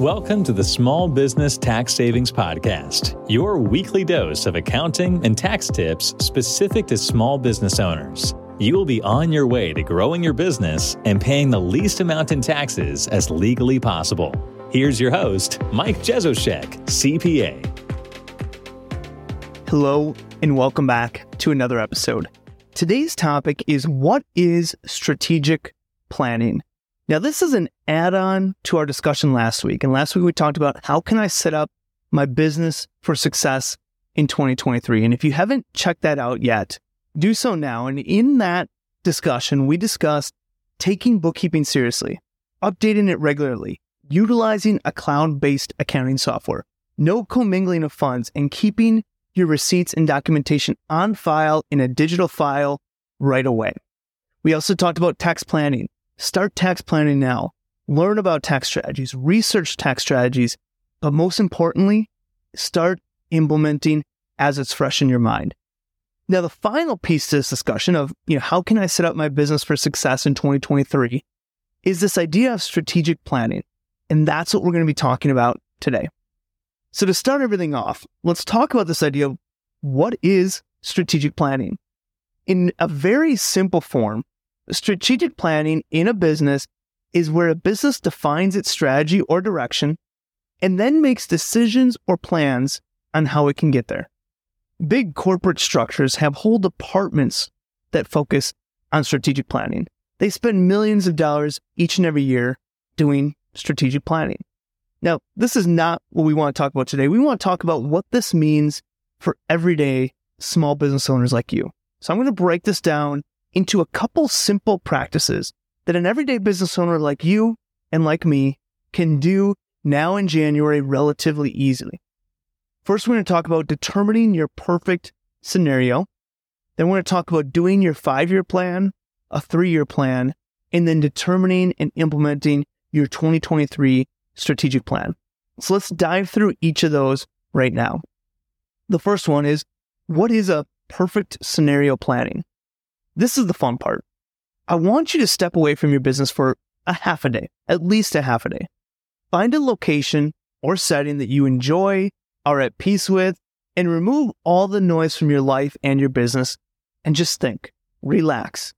Welcome to the Small Business Tax Savings Podcast, your weekly dose of accounting and tax tips specific to small business owners. You will be on your way to growing your business and paying the least amount in taxes as legally possible. Here's your host, Mike Jesowshek, CPA. Hello, and welcome back to another episode. Today's topic is what is strategic planning? Now, this is an add on to our discussion last week. And last week we talked about how can I set up my business for success in 2023. And if you haven't checked that out yet, do so now. And in that discussion, we discussed taking bookkeeping seriously, updating it regularly, utilizing a cloud based accounting software, no commingling of funds, and keeping your receipts and documentation on file in a digital file right away. We also talked about tax planning Start tax planning now. Learn about tax strategies, research tax strategies, but most importantly, start implementing as it's fresh in your mind. Now, the final piece to this discussion of, you know, how can I set up my business for success in 2023 is this idea of strategic planning. And that's what we're going to be talking about today. So to start everything off, let's talk about this idea of what is strategic planning. In a very simple form, Strategic planning in a business is where a business defines its strategy or direction and then makes decisions or plans on how it can get there. Big corporate structures have whole departments that focus on strategic planning. They spend millions of dollars each and every year doing strategic planning. Now, this is not what we want to talk about today. We want to talk about what this means for everyday small business owners like you. So I'm going to break this down into a couple simple practices that an everyday business owner like you and like me can do now in January relatively easily. First, we're going to talk about determining your perfect scenario. Then we're going to talk about doing your five year plan, a three year plan, and then determining and implementing your 2023 strategic plan. So let's dive through each of those right now. The first one is what is a perfect scenario planning? This is the fun part. I want you to step away from your business for a half a day, at least a half a day. Find a location or setting that you enjoy, are at peace with, and remove all the noise from your life and your business and just think, relax.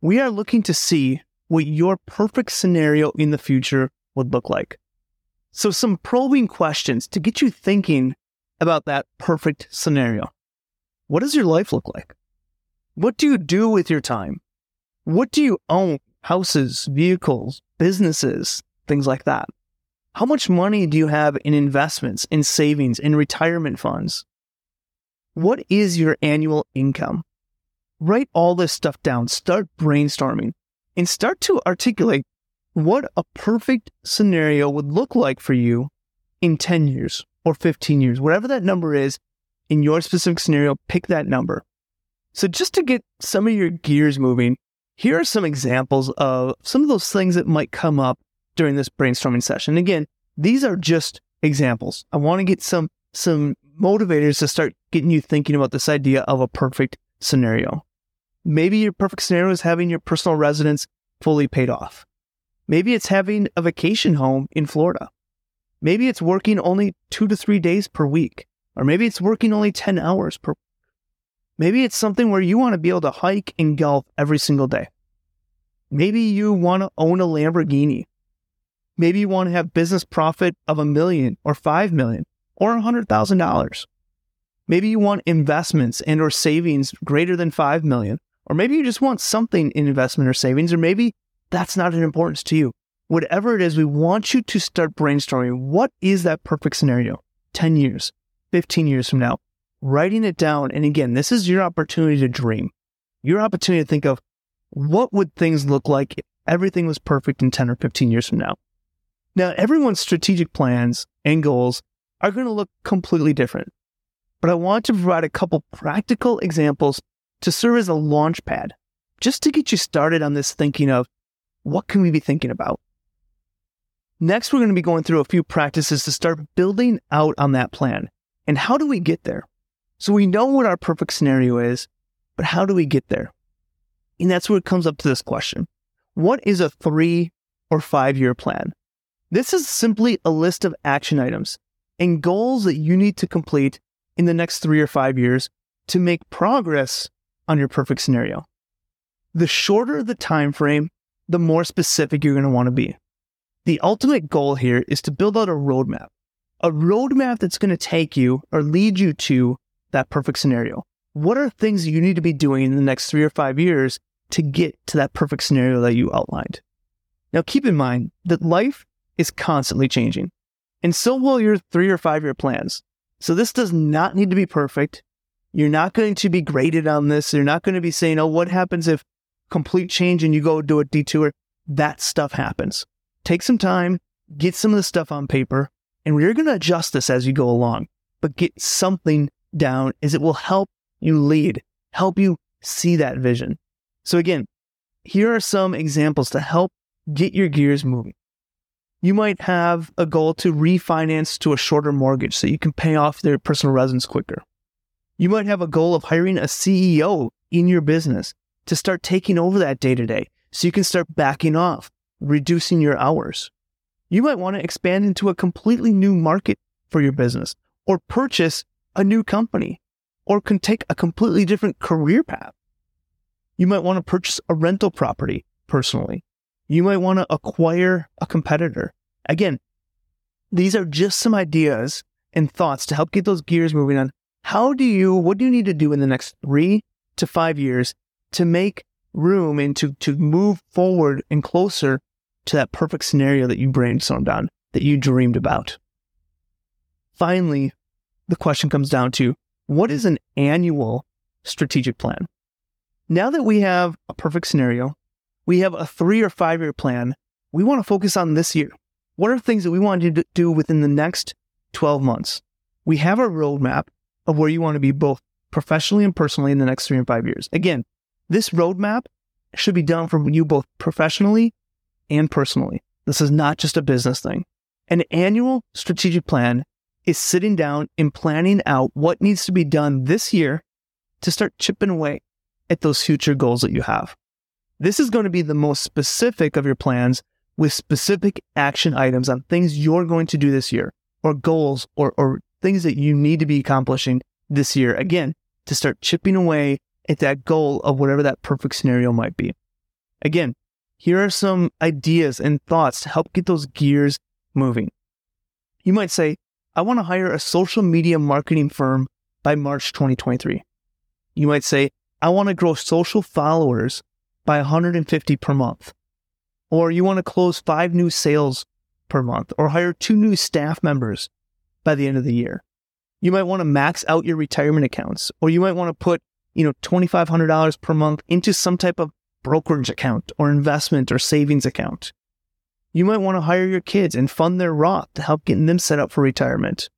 We are looking to see what your perfect scenario in the future would look like. So, some probing questions to get you thinking about that perfect scenario. What does your life look like? What do you do with your time? What do you own? Houses, vehicles, businesses, things like that. How much money do you have in investments, in savings, in retirement funds? What is your annual income? Write all this stuff down. Start brainstorming and start to articulate what a perfect scenario would look like for you in 10 years or 15 years, whatever that number is in your specific scenario, pick that number. So, just to get some of your gears moving, here are some examples of some of those things that might come up during this brainstorming session. Again, these are just examples. I want to get some some motivators to start getting you thinking about this idea of a perfect scenario. Maybe your perfect scenario is having your personal residence fully paid off. Maybe it's having a vacation home in Florida. Maybe it's working only two to three days per week. Or maybe it's working only 10 hours per Maybe it's something where you want to be able to hike and golf every single day. Maybe you want to own a Lamborghini. Maybe you want to have business profit of a million or 5 million or a $100,000. Maybe you want investments and or savings greater than 5 million. Or maybe you just want something in investment or savings, or maybe that's not an importance to you. Whatever it is, we want you to start brainstorming. What is that perfect scenario? 10 years, 15 years from now writing it down. And again, this is your opportunity to dream, your opportunity to think of what would things look like if everything was perfect in 10 or 15 years from now. Now, everyone's strategic plans and goals are going to look completely different, but I want to provide a couple practical examples to serve as a launch pad just to get you started on this thinking of what can we be thinking about? Next, we're going to be going through a few practices to start building out on that plan. And how do we get there? So we know what our perfect scenario is, but how do we get there? And that's where it comes up to this question. What is a three or five year plan? This is simply a list of action items and goals that you need to complete in the next three or five years to make progress on your perfect scenario. The shorter the time frame, the more specific you're going to want to be. The ultimate goal here is to build out a roadmap, a roadmap that's going to take you or lead you to that perfect scenario. What are things you need to be doing in the next three or five years to get to that perfect scenario that you outlined? Now, keep in mind that life is constantly changing, and so will your three or five year plans. So, this does not need to be perfect. You're not going to be graded on this. You're not going to be saying, oh, what happens if complete change and you go do a detour? That stuff happens. Take some time, get some of the stuff on paper, and we're going to adjust this as you go along, but get something down is it will help you lead, help you see that vision. So again, here are some examples to help get your gears moving. You might have a goal to refinance to a shorter mortgage so you can pay off their personal residence quicker. You might have a goal of hiring a CEO in your business to start taking over that day to day so you can start backing off, reducing your hours. You might want to expand into a completely new market for your business or purchase a new company or can take a completely different career path. You might want to purchase a rental property personally. You might want to acquire a competitor. Again, these are just some ideas and thoughts to help get those gears moving on. How do you, what do you need to do in the next three to five years to make room and to, to move forward and closer to that perfect scenario that you brainstormed on, that you dreamed about? Finally, the question comes down to what is an annual strategic plan? Now that we have a perfect scenario, we have a three or five year plan, we want to focus on this year. What are things that we want to do within the next 12 months? We have a roadmap of where you want to be both professionally and personally in the next three and five years. Again, this roadmap should be done for you both professionally and personally. This is not just a business thing. An annual strategic plan is sitting down and planning out what needs to be done this year to start chipping away at those future goals that you have. This is going to be the most specific of your plans with specific action items on things you're going to do this year or goals or, or things that you need to be accomplishing this year. Again, to start chipping away at that goal of whatever that perfect scenario might be. Again, here are some ideas and thoughts to help get those gears moving. You might say, I want to hire a social media marketing firm by March 2023. You might say, I want to grow social followers by 150 per month. Or you want to close five new sales per month or hire two new staff members by the end of the year. You might want to max out your retirement accounts, or you might want to put, you know, $2,500 per month into some type of brokerage account or investment or savings account. You might want to hire your kids and fund their Roth to help getting them set up for retirement.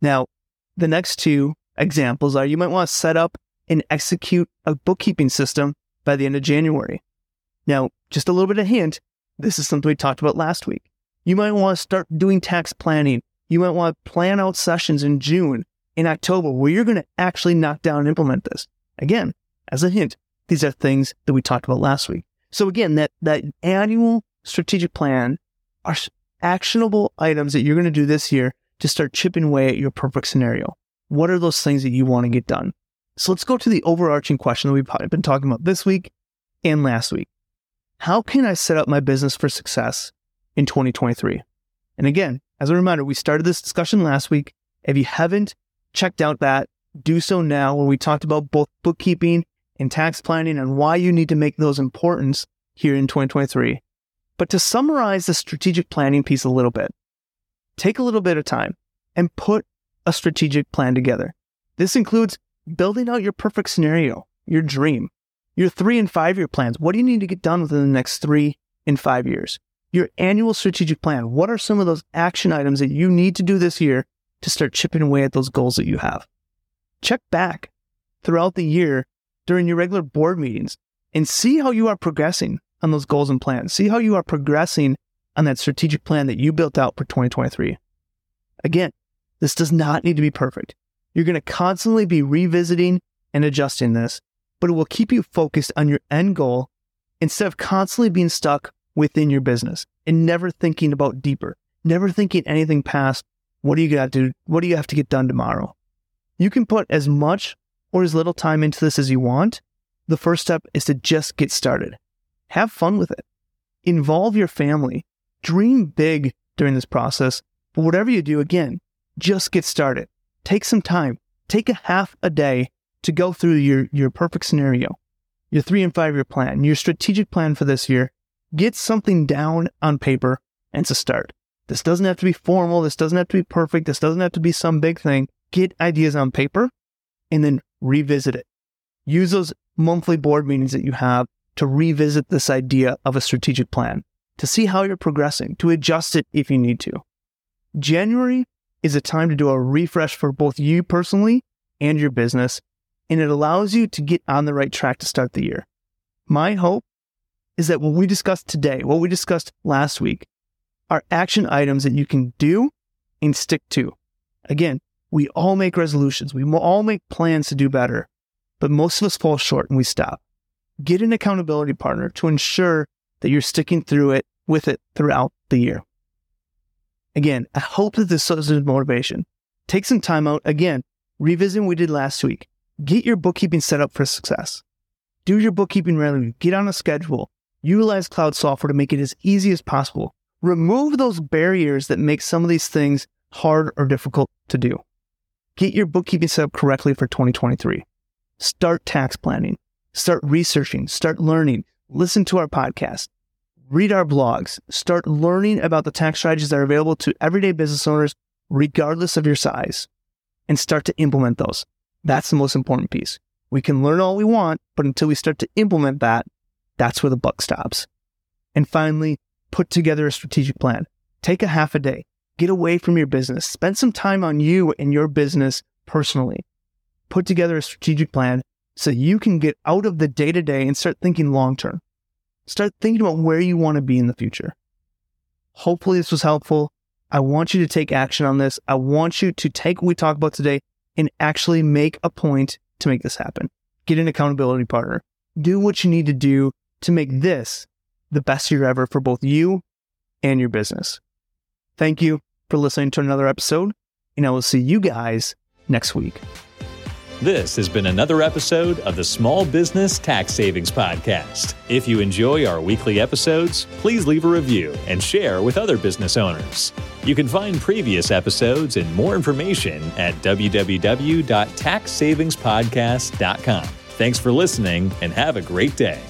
Now, the next two examples are you might want to set up and execute a bookkeeping system by the end of January. Now, just a little bit of hint, this is something we talked about last week. You might want to start doing tax planning. You might want to plan out sessions in June, in October, where you're going to actually knock down and implement this. Again, as a hint, these are things that we talked about last week. So again, that, that annual strategic plan are actionable items that you're going to do this year to start chipping away at your perfect scenario. What are those things that you want to get done? So let's go to the overarching question that we've been talking about this week and last week. How can I set up my business for success in 2023? And again, as a reminder, we started this discussion last week. If you haven't checked out that, do so now where we talked about both bookkeeping and tax planning and why you need to make those importance here in 2023. But to summarize the strategic planning piece a little bit, take a little bit of time and put a strategic plan together. This includes building out your perfect scenario, your dream, your three and five year plans. What do you need to get done within the next three and five years? Your annual strategic plan. What are some of those action items that you need to do this year to start chipping away at those goals that you have? Check back throughout the year during your regular board meetings and see how you are progressing on those goals and plans. See how you are progressing on that strategic plan that you built out for 2023. Again, this does not need to be perfect. You're going to constantly be revisiting and adjusting this, but it will keep you focused on your end goal instead of constantly being stuck within your business. and never thinking about deeper, never thinking anything past what do you got to do? What do you have to get done tomorrow? You can put as much or as little time into this as you want. The first step is to just get started. Have fun with it. Involve your family. Dream big during this process. But whatever you do, again, just get started. Take some time. Take a half a day to go through your, your perfect scenario, your three and five year plan, your strategic plan for this year. Get something down on paper and to start. This doesn't have to be formal. This doesn't have to be perfect. This doesn't have to be some big thing. Get ideas on paper and then revisit it. Use those monthly board meetings that you have to revisit this idea of a strategic plan, to see how you're progressing, to adjust it if you need to. January is a time to do a refresh for both you personally and your business and it allows you to get on the right track to start the year. My hope is that what we discussed today, what we discussed last week, are action items that you can do and stick to. Again, we all make resolutions. We all make plans to do better, but most of us fall short and we stop. Get an accountability partner to ensure that you're sticking through it with it throughout the year. Again, I hope that this serves as motivation. Take some time out. Again, revisit what we did last week. Get your bookkeeping set up for success. Do your bookkeeping regularly. Get on a schedule. Utilize cloud software to make it as easy as possible. Remove those barriers that make some of these things hard or difficult to do. Get your bookkeeping set up correctly for 2023. Start tax planning. Start researching. Start learning. Listen to our podcast. Read our blogs. Start learning about the tax strategies that are available to everyday business owners, regardless of your size, and start to implement those. That's the most important piece. We can learn all we want, but until we start to implement that, that's where the buck stops. And finally, put together a strategic plan. Take a half a day. Get away from your business. Spend some time on you and your business personally. Put together a strategic plan so you can get out of the day to day and start thinking long term. Start thinking about where you want to be in the future. Hopefully, this was helpful. I want you to take action on this. I want you to take what we talked about today and actually make a point to make this happen. Get an accountability partner. Do what you need to do to make this the best year ever for both you and your business. Thank you for listening to another episode, and I will see you guys next week. This has been another episode of the Small Business Tax Savings Podcast. If you enjoy our weekly episodes, please leave a review and share with other business owners. You can find previous episodes and more information at www.taxsavingspodcast.com. Thanks for listening and have a great day.